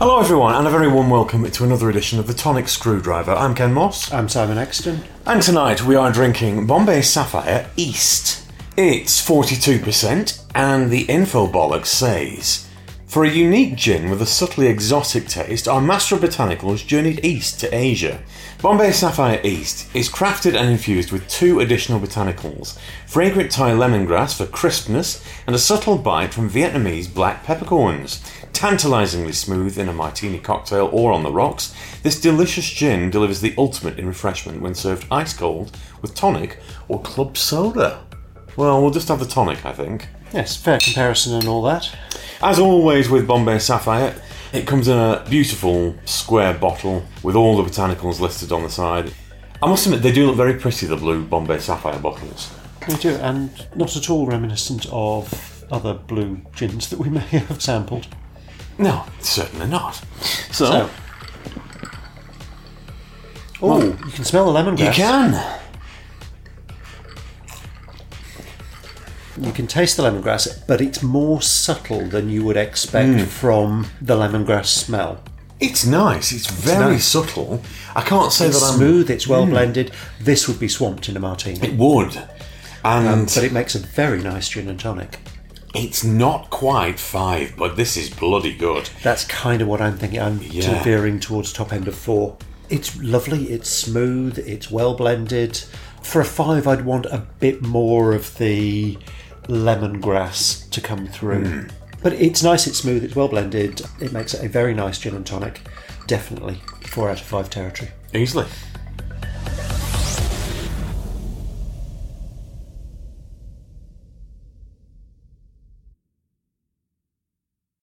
Hello, everyone, and a very warm welcome to another edition of the Tonic Screwdriver. I'm Ken Moss, I'm Simon Exton. and tonight we are drinking Bombay Sapphire East. It's 42%, and the info bollocks says For a unique gin with a subtly exotic taste, our master of botanicals journeyed east to Asia. Bombay Sapphire East is crafted and infused with two additional botanicals fragrant Thai lemongrass for crispness and a subtle bite from Vietnamese black peppercorns. Tantalizingly smooth in a martini cocktail or on the rocks, this delicious gin delivers the ultimate in refreshment when served ice cold with tonic or club soda. Well, we'll just have the tonic, I think. Yes, fair comparison and all that. As always with Bombay Sapphire, it comes in a beautiful square bottle with all the botanicals listed on the side. I must admit, they do look very pretty, the blue Bombay Sapphire bottles. We do, and not at all reminiscent of other blue gins that we may have sampled. No, certainly not. So, So, oh, you can smell the lemongrass. you can. You can taste the lemongrass, but it's more subtle than you would expect hmm. from the lemongrass smell. It's nice. It's very nice. subtle. I can't say It's that I'm. smooth, it's well hmm. blended. This would be swamped in a martini. It would, um, and But it makes a very nice gin and tonic. It's not quite five, but this is bloody good. That's kind of what I'm thinking. I'm Yeah. sort of veering towards top end of four. It's lovely, it's smooth, it's well blended. For a five, I'd want a bit more of the lemongrass to come through. Hmm. But it's nice, it's smooth, it's well blended. It makes it a very nice gin and tonic. Definitely four out of five territory. Easily.